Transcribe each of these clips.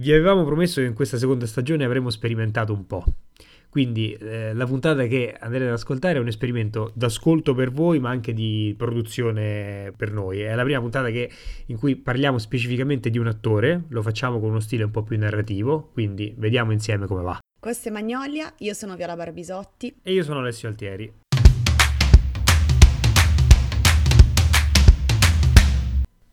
Vi avevamo promesso che in questa seconda stagione avremmo sperimentato un po'. Quindi eh, la puntata che andrete ad ascoltare è un esperimento d'ascolto per voi, ma anche di produzione per noi. È la prima puntata che, in cui parliamo specificamente di un attore, lo facciamo con uno stile un po' più narrativo, quindi vediamo insieme come va. Questo è Magnolia, io sono Viola Barbisotti. E io sono Alessio Altieri.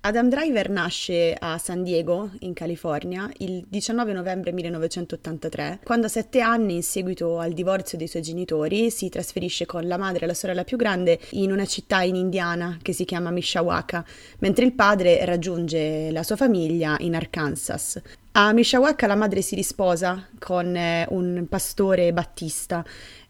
Adam Driver nasce a San Diego, in California, il 19 novembre 1983. Quando a sette anni, in seguito al divorzio dei suoi genitori, si trasferisce con la madre e la sorella più grande in una città in Indiana che si chiama Mishawaka, mentre il padre raggiunge la sua famiglia in Arkansas. A Mishawaka la madre si risposa con eh, un pastore battista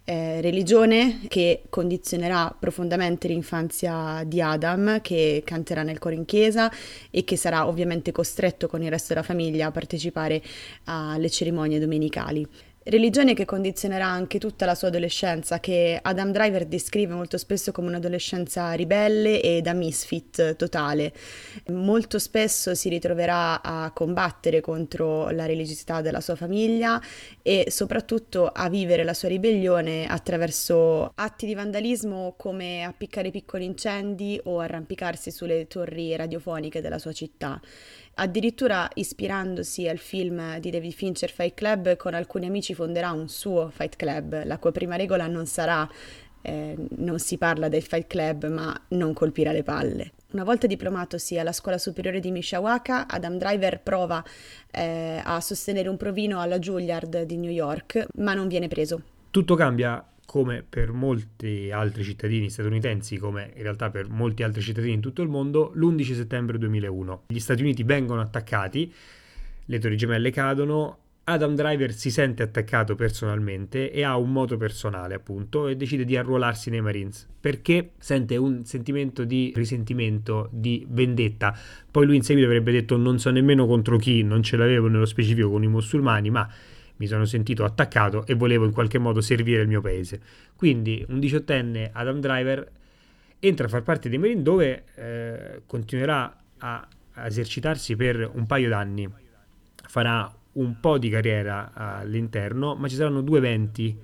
eh, religione che condizionerà profondamente l'infanzia di Adam, che canterà nel coro in chiesa e che sarà ovviamente costretto con il resto della famiglia a partecipare alle cerimonie domenicali religione che condizionerà anche tutta la sua adolescenza, che Adam Driver descrive molto spesso come un'adolescenza ribelle e da misfit totale. Molto spesso si ritroverà a combattere contro la religiosità della sua famiglia e soprattutto a vivere la sua ribellione attraverso atti di vandalismo come appiccare piccoli incendi o arrampicarsi sulle torri radiofoniche della sua città addirittura ispirandosi al film di David Fincher Fight Club, con alcuni amici fonderà un suo Fight Club, la cui prima regola non sarà eh, non si parla del Fight Club, ma non colpire le palle. Una volta diplomatosi alla scuola superiore di Mishawaka, Adam Driver prova eh, a sostenere un provino alla Juilliard di New York, ma non viene preso. Tutto cambia come per molti altri cittadini statunitensi, come in realtà per molti altri cittadini in tutto il mondo, l'11 settembre 2001. Gli Stati Uniti vengono attaccati, le torri gemelle cadono, Adam Driver si sente attaccato personalmente e ha un moto personale, appunto, e decide di arruolarsi nei Marines perché sente un sentimento di risentimento, di vendetta. Poi lui in seguito avrebbe detto non so nemmeno contro chi, non ce l'avevo nello specifico con i musulmani, ma mi sono sentito attaccato e volevo in qualche modo servire il mio paese. Quindi un diciottenne Adam Driver entra a far parte dei Marine dove eh, continuerà a, esercitarsi per un paio d'anni. Farà un po' di carriera all'interno, ma ci saranno due eventi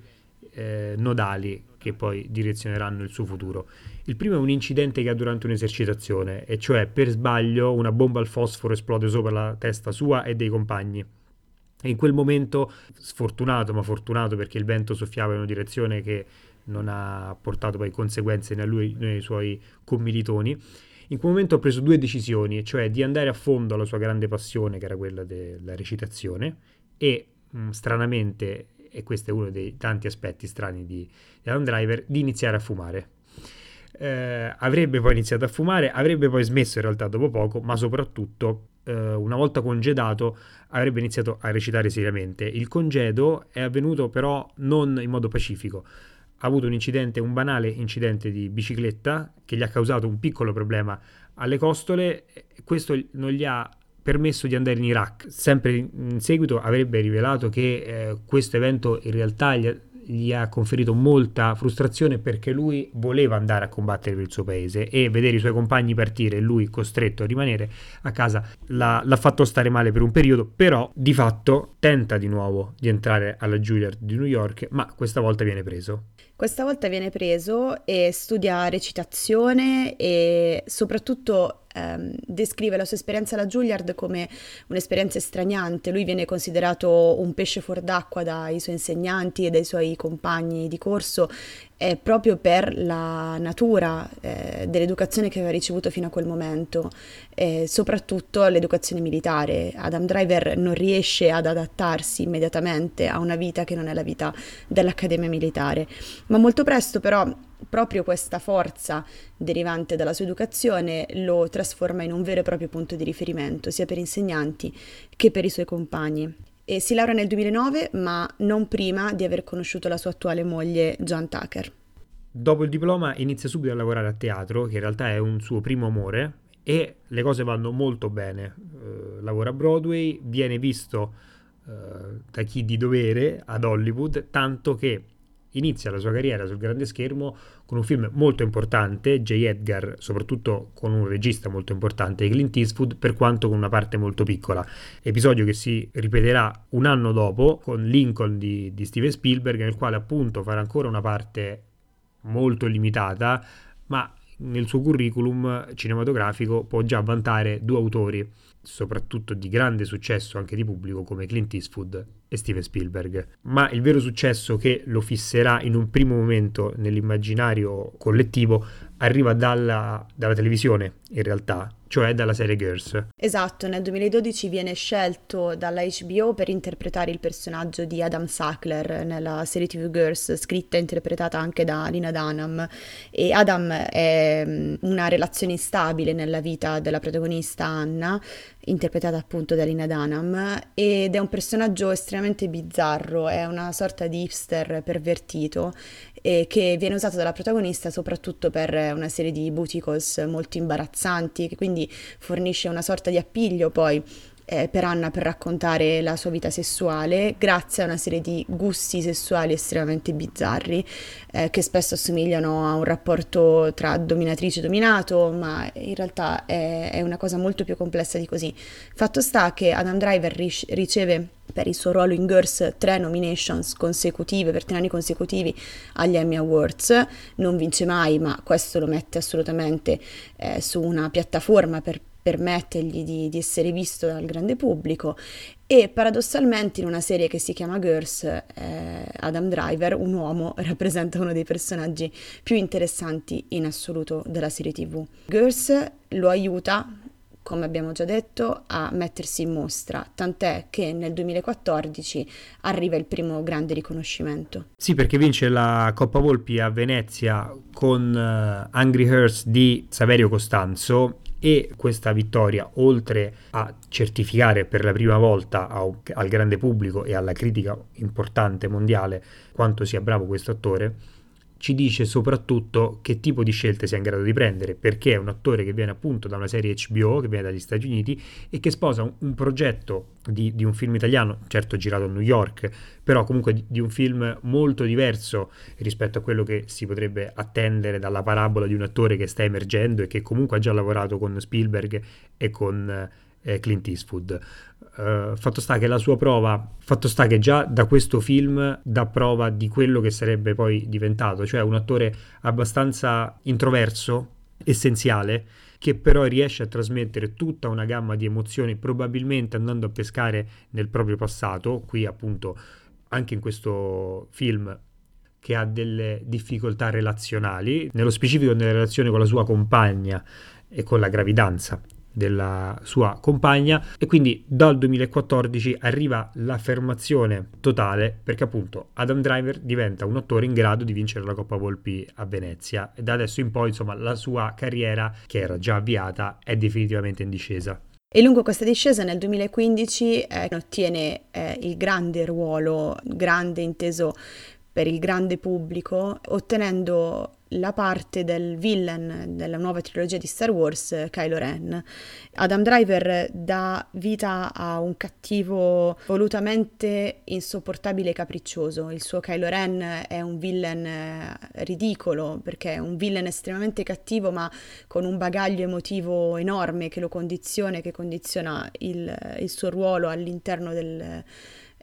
eh, nodali che poi direzioneranno il suo futuro. Il primo è un incidente che ha durante un'esercitazione, e cioè per sbaglio una bomba al fosforo esplode sopra la testa sua e dei compagni e in quel momento, sfortunato, ma fortunato perché il vento soffiava in una direzione che non ha portato poi conseguenze né a lui né ai suoi commilitoni, in quel momento ha preso due decisioni, cioè di andare a fondo alla sua grande passione, che era quella della recitazione, e mh, stranamente, e questo è uno dei tanti aspetti strani di, di Adam Driver, di iniziare a fumare. Eh, avrebbe poi iniziato a fumare, avrebbe poi smesso in realtà dopo poco, ma soprattutto una volta congedato, avrebbe iniziato a recitare seriamente. Il congedo è avvenuto però non in modo pacifico. Ha avuto un incidente, un banale incidente di bicicletta che gli ha causato un piccolo problema alle costole. Questo non gli ha permesso di andare in Iraq. Sempre in seguito avrebbe rivelato che eh, questo evento in realtà gli ha gli ha conferito molta frustrazione perché lui voleva andare a combattere per il suo paese e vedere i suoi compagni partire e lui costretto a rimanere a casa l'ha, l'ha fatto stare male per un periodo, però di fatto tenta di nuovo di entrare alla Juilliard di New York, ma questa volta viene preso. Questa volta viene preso e studia recitazione e soprattutto ehm, descrive la sua esperienza alla Juilliard come un'esperienza estraniante. Lui viene considerato un pesce fuor d'acqua dai suoi insegnanti e dai suoi compagni di corso è proprio per la natura eh, dell'educazione che aveva ricevuto fino a quel momento, e soprattutto l'educazione militare. Adam Driver non riesce ad adattarsi immediatamente a una vita che non è la vita dell'accademia militare, ma molto presto però proprio questa forza derivante dalla sua educazione lo trasforma in un vero e proprio punto di riferimento, sia per insegnanti che per i suoi compagni. E si laurea nel 2009, ma non prima di aver conosciuto la sua attuale moglie John Tucker. Dopo il diploma inizia subito a lavorare a teatro, che in realtà è un suo primo amore, e le cose vanno molto bene. Uh, lavora a Broadway, viene visto uh, da chi di dovere ad Hollywood, tanto che inizia la sua carriera sul grande schermo con un film molto importante, J. Edgar, soprattutto con un regista molto importante, Clint Eastwood, per quanto con una parte molto piccola. Episodio che si ripeterà un anno dopo con Lincoln di, di Steven Spielberg, nel quale appunto farà ancora una parte molto limitata, ma nel suo curriculum cinematografico può già vantare due autori, soprattutto di grande successo anche di pubblico come Clint Eastwood e Steven Spielberg. Ma il vero successo che lo fisserà in un primo momento nell'immaginario collettivo arriva dalla, dalla televisione, in realtà, cioè dalla serie Girls. Esatto, nel 2012 viene scelto dalla HBO per interpretare il personaggio di Adam Sackler nella serie TV Girls, scritta e interpretata anche da Lina Dunham. E Adam è mm, una relazione instabile nella vita della protagonista Anna, interpretata appunto da Lina Dunham, ed è un personaggio estremamente bizzarro, è una sorta di hipster pervertito e che viene usato dalla protagonista soprattutto per una serie di calls molto imbarazzanti, che quindi fornisce una sorta di appiglio poi eh, per Anna per raccontare la sua vita sessuale grazie a una serie di gusti sessuali estremamente bizzarri eh, che spesso assomigliano a un rapporto tra dominatrice e dominato ma in realtà è, è, una cosa molto più complessa di così. Fatto sta che Adam Driver riceve per il suo ruolo in Girls tre nominations consecutive, per tre anni consecutivi agli Emmy Awards, non vince mai, ma questo lo mette assolutamente eh, su una piattaforma per permettergli di, di, essere visto dal grande pubblico e paradossalmente in una serie che si chiama Girls eh, Adam Driver, un uomo, rappresenta uno dei personaggi più interessanti in assoluto della serie tv. Girls lo aiuta come abbiamo già detto, a mettersi in mostra, tant'è che nel 2014 arriva il primo grande riconoscimento. Sì, perché vince la Coppa Volpi a Venezia con uh, Angry Hearts di Saverio Costanzo e questa vittoria, oltre a certificare per la prima volta a, al grande pubblico e alla critica importante mondiale quanto sia bravo questo attore, ci dice soprattutto che tipo di scelte sia in grado di prendere, perché è un attore che viene appunto da una serie HBO, che viene dagli Stati Uniti e che sposa un, un progetto di, di, un film italiano, certo girato a New York, però comunque di, di, un film molto diverso rispetto a quello che si potrebbe attendere dalla parabola di un attore che sta emergendo e che comunque ha già lavorato con Spielberg e con eh, Clint Eastwood. Uh, fatto sta che la sua prova, fatto sta che già da questo film dà prova di quello che sarebbe poi diventato, cioè un attore abbastanza introverso, essenziale, che però riesce a trasmettere tutta una gamma di emozioni, probabilmente andando a pescare nel proprio passato, qui appunto anche in questo film che ha delle difficoltà relazionali, nello specifico nella relazione con la sua compagna e con la gravidanza della sua compagna e quindi dal 2014 arriva l'affermazione totale perché appunto Adam Driver diventa un attore in grado di vincere la Coppa Volpi a Venezia e da adesso in poi insomma la sua carriera che era già avviata è definitivamente in discesa. E lungo questa discesa nel 2015 eh, ottiene eh, il grande ruolo, grande inteso per il grande pubblico, ottenendo la parte del villain della nuova trilogia di Star Wars, Kylo Ren. Adam Driver dà vita a un cattivo volutamente insopportabile e capriccioso. Il suo Kylo Ren è un villain eh, ridicolo perché è un villain estremamente cattivo ma con un bagaglio emotivo enorme che lo condiziona che condiziona il, il suo ruolo all'interno del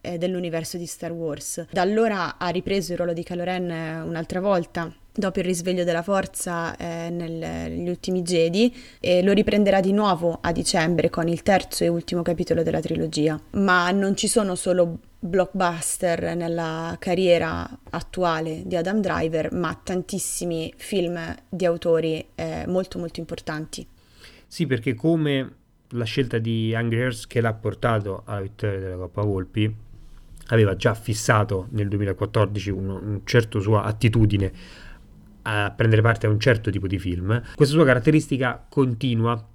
eh, dell'universo di Star Wars. Da allora ha ripreso il ruolo di Kylo Ren eh, un'altra volta, dopo il risveglio della forza eh, nel, negli ultimi Jedi e lo riprenderà di nuovo a dicembre con il terzo e ultimo capitolo della trilogia. Ma non ci sono solo blockbuster nella carriera attuale di Adam Driver, ma tantissimi film di autori eh, molto molto importanti. Sì, perché come la scelta di Angry Hearts che l'ha portato alla vittoria della Coppa Volpi aveva già fissato nel 2014 un, un certo sua attitudine a prendere parte a un certo tipo di film. Questa sua caratteristica continua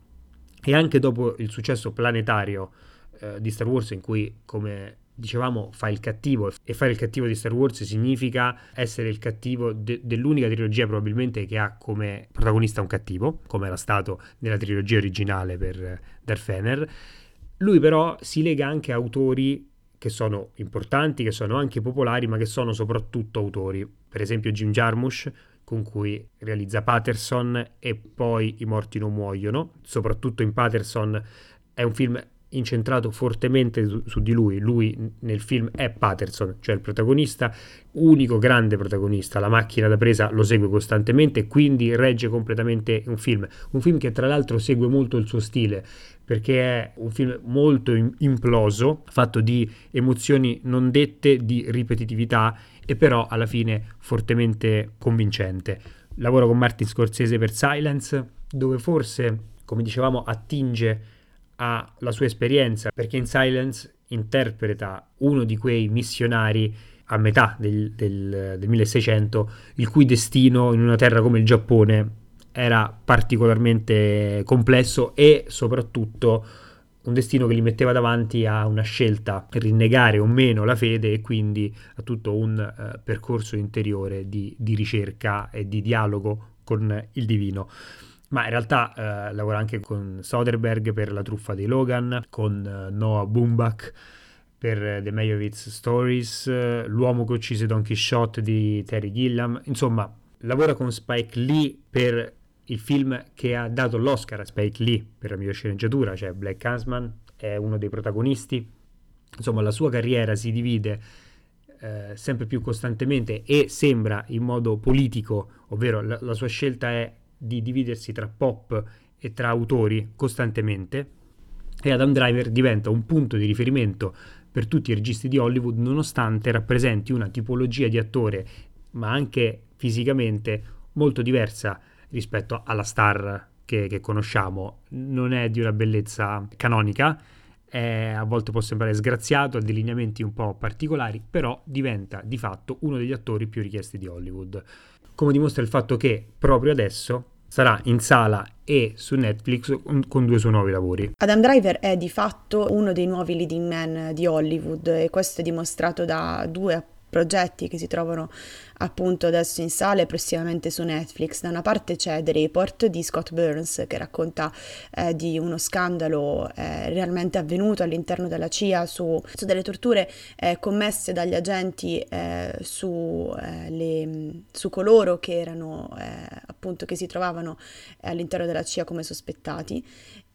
e anche dopo il successo planetario eh, di Star Wars in cui come dicevamo fa il cattivo e fare il cattivo di Star Wars significa essere il cattivo de- dell'unica trilogia probabilmente che ha come protagonista un cattivo come era stato nella trilogia originale per Darth Vader lui però si lega anche a autori che sono importanti, che sono anche popolari, ma che sono soprattutto autori. Per esempio Jim Jarmusch, con cui realizza Patterson e poi I morti non muoiono. Soprattutto in Patterson è un film incentrato fortemente su, su, di lui. Lui nel film è Patterson, cioè il protagonista, unico grande protagonista. La macchina da presa lo segue costantemente quindi regge completamente un film. Un film che tra l'altro segue molto il suo stile perché è un film molto imploso, fatto di emozioni non dette, di ripetitività e però alla fine fortemente convincente. Lavoro con Martin Scorsese per Silence, dove forse, come dicevamo, attinge alla sua esperienza, perché in Silence interpreta uno di quei missionari a metà del, del, del 1600, il cui destino in una terra come il Giappone era particolarmente complesso e soprattutto un destino che li metteva davanti a una scelta rinnegare o meno la fede e quindi a tutto un uh, percorso interiore di, di, ricerca e di dialogo con il divino. Ma in realtà eh, lavora anche con Soderbergh per La truffa di Logan, con eh, Noah Baumbach per The Meyerowitz Stories, eh, L'uomo che uccise Don Quixote di Terry Gilliam, insomma lavora con Spike Lee per il film che ha dato l'Oscar a Spike Lee per la miglior sceneggiatura, cioè Black Huntsman, è uno dei protagonisti, insomma la sua carriera si divide eh, sempre più costantemente e sembra in modo politico, ovvero la, la sua scelta è di dividersi tra pop e tra autori costantemente. E Adam Driver diventa un punto di riferimento per tutti i registi di Hollywood nonostante rappresenti una tipologia di attore ma anche fisicamente molto diversa rispetto alla star che, che conosciamo non è di una bellezza canonica è, a volte può sembrare sgraziato, ha delineamenti un po' particolari, però diventa di fatto uno degli attori più richiesti di Hollywood come dimostra il fatto che proprio adesso sarà in sala e su Netflix con due suoi nuovi lavori. Adam Driver è di fatto uno dei nuovi leading man di Hollywood e questo è dimostrato da due progetti che si trovano appunto adesso in sala e prossimamente su Netflix. Da una parte c'è The Report di Scott Burns che racconta eh, di uno scandalo eh, realmente avvenuto all'interno della CIA su, su delle torture eh, commesse dagli agenti eh, su, eh, le, su, coloro che erano eh, appunto che si trovavano all'interno della CIA come sospettati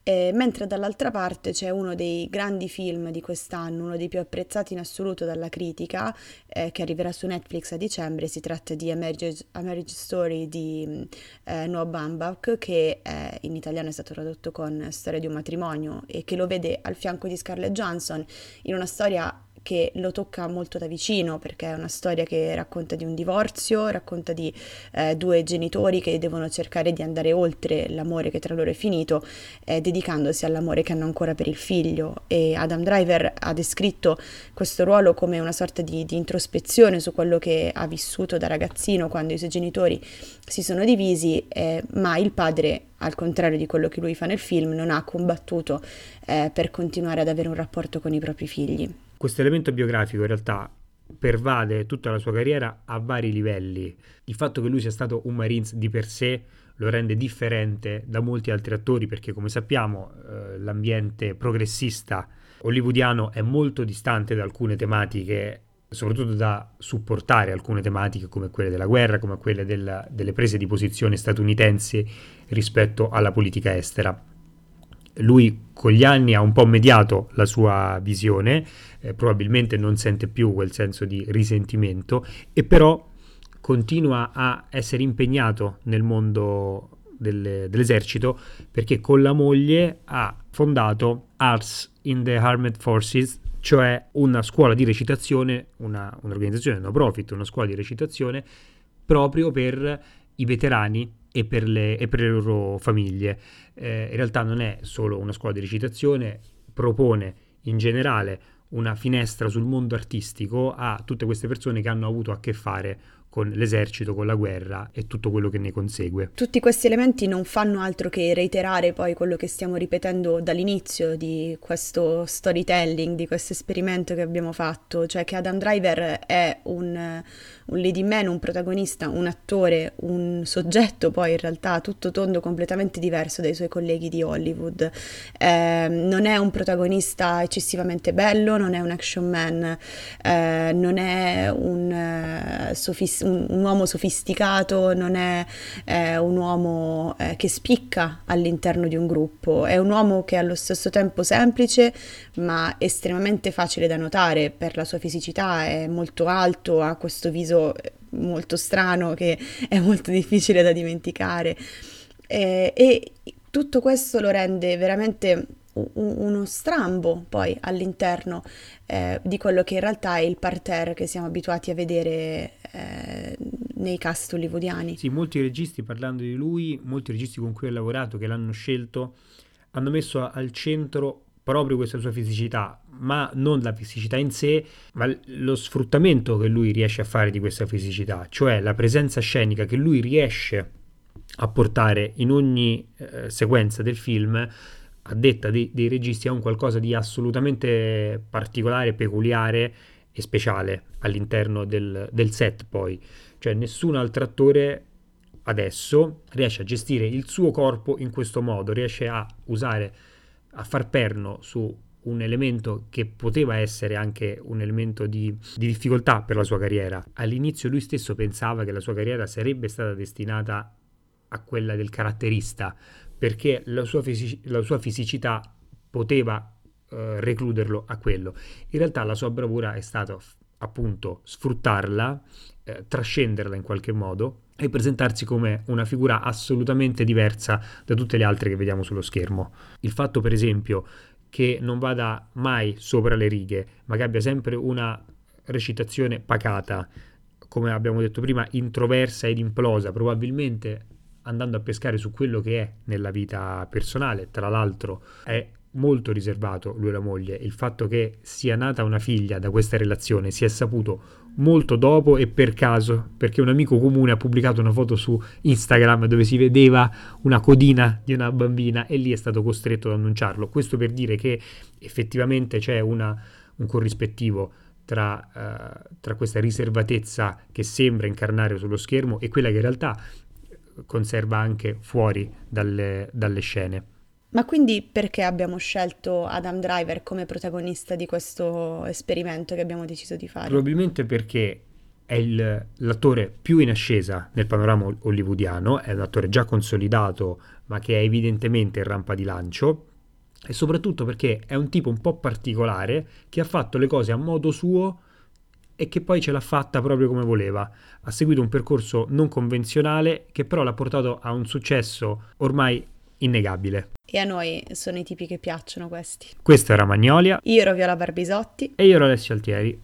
eh, mentre dall'altra parte c'è uno dei grandi film di quest'anno, uno dei più apprezzati in assoluto dalla critica, eh, che arriverà su Netflix a dicembre, si tratta di A Marriage, Story di eh, Noah Baumbach, che in italiano è stato tradotto con Storia di un matrimonio e che lo vede al fianco di Scarlett Johansson in una storia che lo tocca molto da vicino perché è una storia che racconta di un divorzio, racconta di eh, due genitori che devono cercare di andare oltre l'amore che tra loro è finito, eh, dedicandosi all'amore che hanno ancora per il figlio. E Adam Driver ha descritto questo ruolo come una sorta di, di introspezione su quello che ha vissuto da ragazzino quando i suoi genitori si sono divisi, eh, ma il padre al contrario di quello che lui fa nel film, non ha combattuto eh, per continuare ad avere un rapporto con i propri figli. Questo elemento biografico in realtà pervade tutta la sua carriera a vari livelli. Il fatto che lui sia stato un Marines di per sé lo rende differente da molti altri attori perché come sappiamo eh, l'ambiente progressista hollywoodiano è molto distante da alcune tematiche soprattutto da supportare alcune tematiche come quelle della guerra, come quelle della, delle prese di posizione statunitensi rispetto alla politica estera lui con gli anni ha un po' mediato la sua visione, eh, probabilmente non sente più quel senso di risentimento e però continua a essere impegnato nel mondo del, dell'esercito perché con la moglie ha fondato Arts in the Armed Forces, cioè una scuola di recitazione, una, un'organizzazione no profit, una scuola di recitazione proprio per i veterani e per le, e per le loro famiglie. Eh, in realtà non è solo una scuola di recitazione, propone in generale una finestra sul mondo artistico a tutte queste persone che hanno avuto a che fare con l'esercito, con la guerra e tutto quello che ne consegue. Tutti questi elementi non fanno altro che reiterare poi quello che stiamo ripetendo dall'inizio di questo storytelling, di questo esperimento che abbiamo fatto, cioè che Adam Driver è un, un lady man, un protagonista, un attore, un soggetto poi in realtà tutto tondo completamente diverso dai suoi colleghi di Hollywood. Eh, non è un protagonista eccessivamente bello, non è un action man, eh, non è un, uh, sofis- un, uomo sofisticato, non è eh, un uomo eh, che spicca all'interno di un gruppo, è un uomo che è allo stesso tempo semplice ma estremamente facile da notare per la sua fisicità, è molto alto, ha questo viso molto strano che è molto difficile da dimenticare. E, e tutto questo lo rende veramente uno strambo poi all'interno eh, di quello che in realtà è il parterre che siamo abituati a vedere eh, nei cast hollywoodiani. Sì, molti registi parlando di lui, molti registi con cui ha lavorato, che l'hanno scelto, hanno messo al centro proprio questa sua fisicità, ma non la fisicità in sé, ma lo sfruttamento che lui riesce a fare di questa fisicità, cioè la presenza scenica che lui riesce a portare in ogni eh, sequenza del film a detta dei, dei registi è un qualcosa di assolutamente particolare, peculiare e speciale all'interno del, del set poi. Cioè nessun altro attore adesso riesce a gestire il suo corpo in questo modo, riesce a usare, a far perno su un elemento che poteva essere anche un elemento di, di, difficoltà per la sua carriera. All'inizio lui stesso pensava che la sua carriera sarebbe stata destinata a quella del caratterista, perché la sua, fisici- la sua fisicità poteva eh, recluderlo a quello. In realtà la sua bravura è stata appunto sfruttarla, eh, trascenderla in qualche modo e presentarsi come una figura assolutamente diversa da tutte le altre che vediamo sullo schermo. Il fatto per esempio che non vada mai sopra le righe, ma che abbia sempre una recitazione pacata, come abbiamo detto prima, introversa ed implosa, probabilmente andando a pescare su quello che è nella vita personale. Tra l'altro è molto riservato lui e la moglie. Il fatto che sia nata una figlia da questa relazione si è saputo molto dopo e per caso, perché un amico comune ha pubblicato una foto su Instagram dove si vedeva una codina di una bambina e lì è stato costretto ad annunciarlo. Questo per dire che effettivamente c'è una, un corrispettivo tra, uh, tra, questa riservatezza che sembra incarnare sullo schermo e quella che in realtà conserva anche fuori dalle, dalle scene. Ma quindi perché abbiamo scelto Adam Driver come protagonista di questo esperimento che abbiamo deciso di fare? Probabilmente perché è il, l'attore più in ascesa nel panorama hollywoodiano, è un attore già consolidato ma che è evidentemente in rampa di lancio e soprattutto perché è un tipo un po' particolare che ha fatto le cose a modo suo e che poi ce l'ha fatta proprio come voleva. Ha seguito un percorso non convenzionale che però l'ha portato a un successo ormai innegabile. E a noi sono i tipi che piacciono questi. Questo era Magnolia. Io ero Viola Barbisotti. E io ero Alessio Altieri.